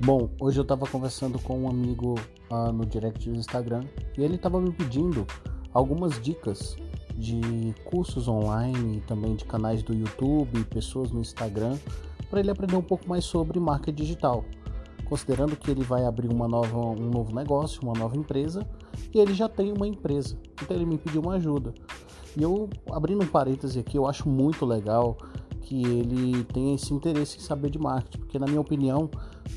Bom, hoje eu estava conversando com um amigo uh, no direct do Instagram e ele estava me pedindo algumas dicas de cursos online, também de canais do YouTube, pessoas no Instagram, para ele aprender um pouco mais sobre marca digital. Considerando que ele vai abrir uma nova, um novo negócio, uma nova empresa, e ele já tem uma empresa, então ele me pediu uma ajuda. E eu, abrindo um parêntese aqui, eu acho muito legal que ele tenha esse interesse em saber de marketing, porque na minha opinião,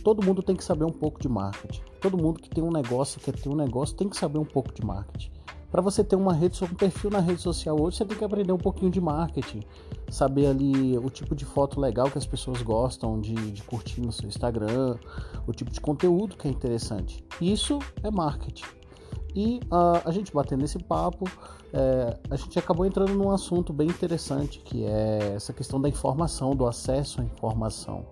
todo mundo tem que saber um pouco de marketing. Todo mundo que tem um negócio, quer ter um negócio, tem que saber um pouco de marketing. Para você ter uma rede, um perfil na rede social hoje, você tem que aprender um pouquinho de marketing, saber ali o tipo de foto legal que as pessoas gostam de, de curtir no seu Instagram, o tipo de conteúdo que é interessante. Isso é marketing. E uh, a gente batendo nesse papo, é, a gente acabou entrando num assunto bem interessante, que é essa questão da informação, do acesso à informação.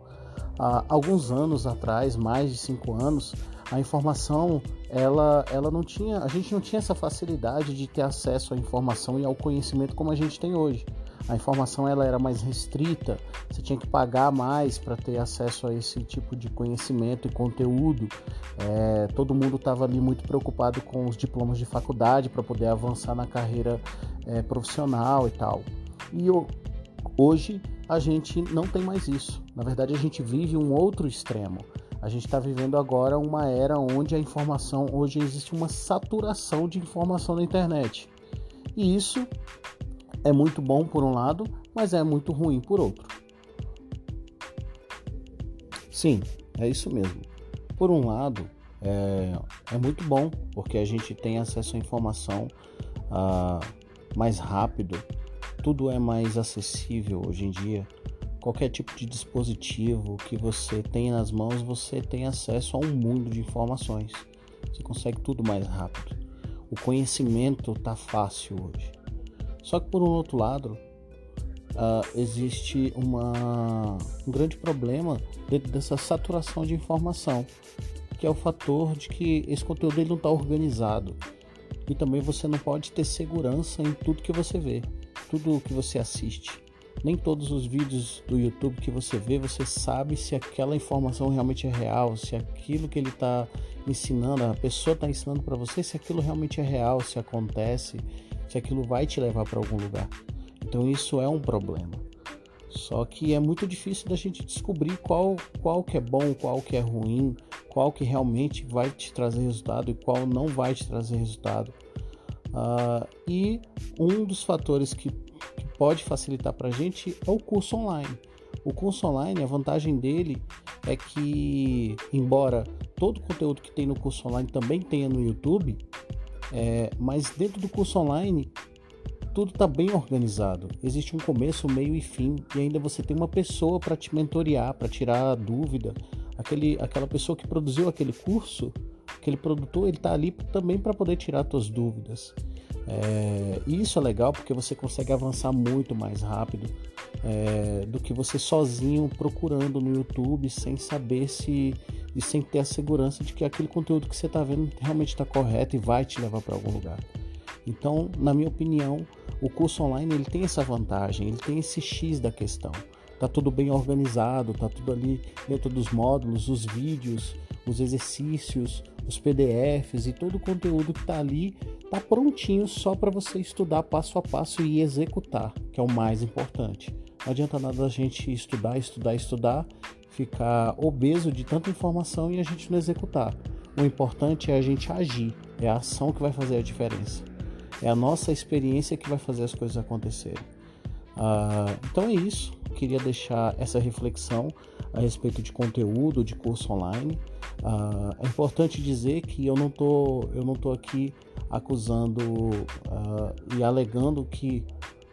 Há alguns anos atrás, mais de cinco anos, a informação, ela, ela não tinha, a gente não tinha essa facilidade de ter acesso à informação e ao conhecimento como a gente tem hoje a informação ela era mais restrita, você tinha que pagar mais para ter acesso a esse tipo de conhecimento e conteúdo. É, todo mundo estava ali muito preocupado com os diplomas de faculdade para poder avançar na carreira é, profissional e tal. E hoje a gente não tem mais isso. Na verdade, a gente vive um outro extremo. A gente está vivendo agora uma era onde a informação, hoje existe uma saturação de informação na internet. E isso é muito bom por um lado, mas é muito ruim por outro. Sim, é isso mesmo. Por um lado, é, é muito bom porque a gente tem acesso à informação ah, mais rápido, tudo é mais acessível hoje em dia. Qualquer tipo de dispositivo que você tem nas mãos, você tem acesso a um mundo de informações. Você consegue tudo mais rápido. O conhecimento está fácil hoje. Só que por um outro lado, uh, existe uma, um grande problema dentro dessa saturação de informação, que é o fator de que esse conteúdo ele não está organizado. E também você não pode ter segurança em tudo que você vê, tudo que você assiste. Nem todos os vídeos do YouTube que você vê, você sabe se aquela informação realmente é real, se aquilo que ele está ensinando, a pessoa está ensinando para você, se aquilo realmente é real, se acontece se aquilo vai te levar para algum lugar. Então isso é um problema. Só que é muito difícil da gente descobrir qual, qual que é bom, qual que é ruim, qual que realmente vai te trazer resultado e qual não vai te trazer resultado. Uh, e um dos fatores que, que pode facilitar para a gente é o curso online. O curso online, a vantagem dele é que, embora todo o conteúdo que tem no curso online também tenha no YouTube, é, mas dentro do curso online, tudo está bem organizado. Existe um começo, meio e fim, e ainda você tem uma pessoa para te mentorear, para tirar dúvida. Aquele, aquela pessoa que produziu aquele curso, aquele produtor, ele está ali também para poder tirar suas dúvidas. É, isso é legal porque você consegue avançar muito mais rápido é, do que você sozinho procurando no YouTube sem saber se e sem ter a segurança de que aquele conteúdo que você está vendo realmente está correto e vai te levar para algum lugar. Então, na minha opinião, o curso online ele tem essa vantagem, ele tem esse X da questão. Tá tudo bem organizado, tá tudo ali dentro dos módulos, os vídeos, os exercícios, os PDFs e todo o conteúdo que está ali tá prontinho só para você estudar passo a passo e executar, que é o mais importante. Não adianta nada a gente estudar, estudar, estudar ficar obeso de tanta informação e a gente não executar. O importante é a gente agir, é a ação que vai fazer a diferença. É a nossa experiência que vai fazer as coisas acontecerem. Uh, então é isso. Queria deixar essa reflexão a respeito de conteúdo, de curso online. Uh, é importante dizer que eu não tô, eu não tô aqui acusando uh, e alegando que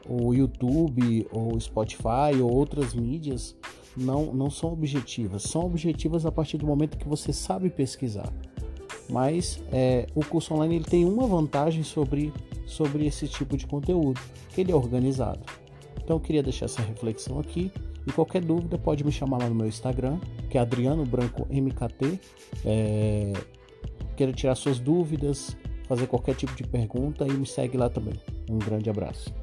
o YouTube ou Spotify ou outras mídias não, não são objetivas. São objetivas a partir do momento que você sabe pesquisar. Mas é, o curso online ele tem uma vantagem sobre, sobre esse tipo de conteúdo, que ele é organizado. Então eu queria deixar essa reflexão aqui. E qualquer dúvida pode me chamar lá no meu Instagram, que é Adriano Branco MKT. É, quero tirar suas dúvidas, fazer qualquer tipo de pergunta e me segue lá também. Um grande abraço.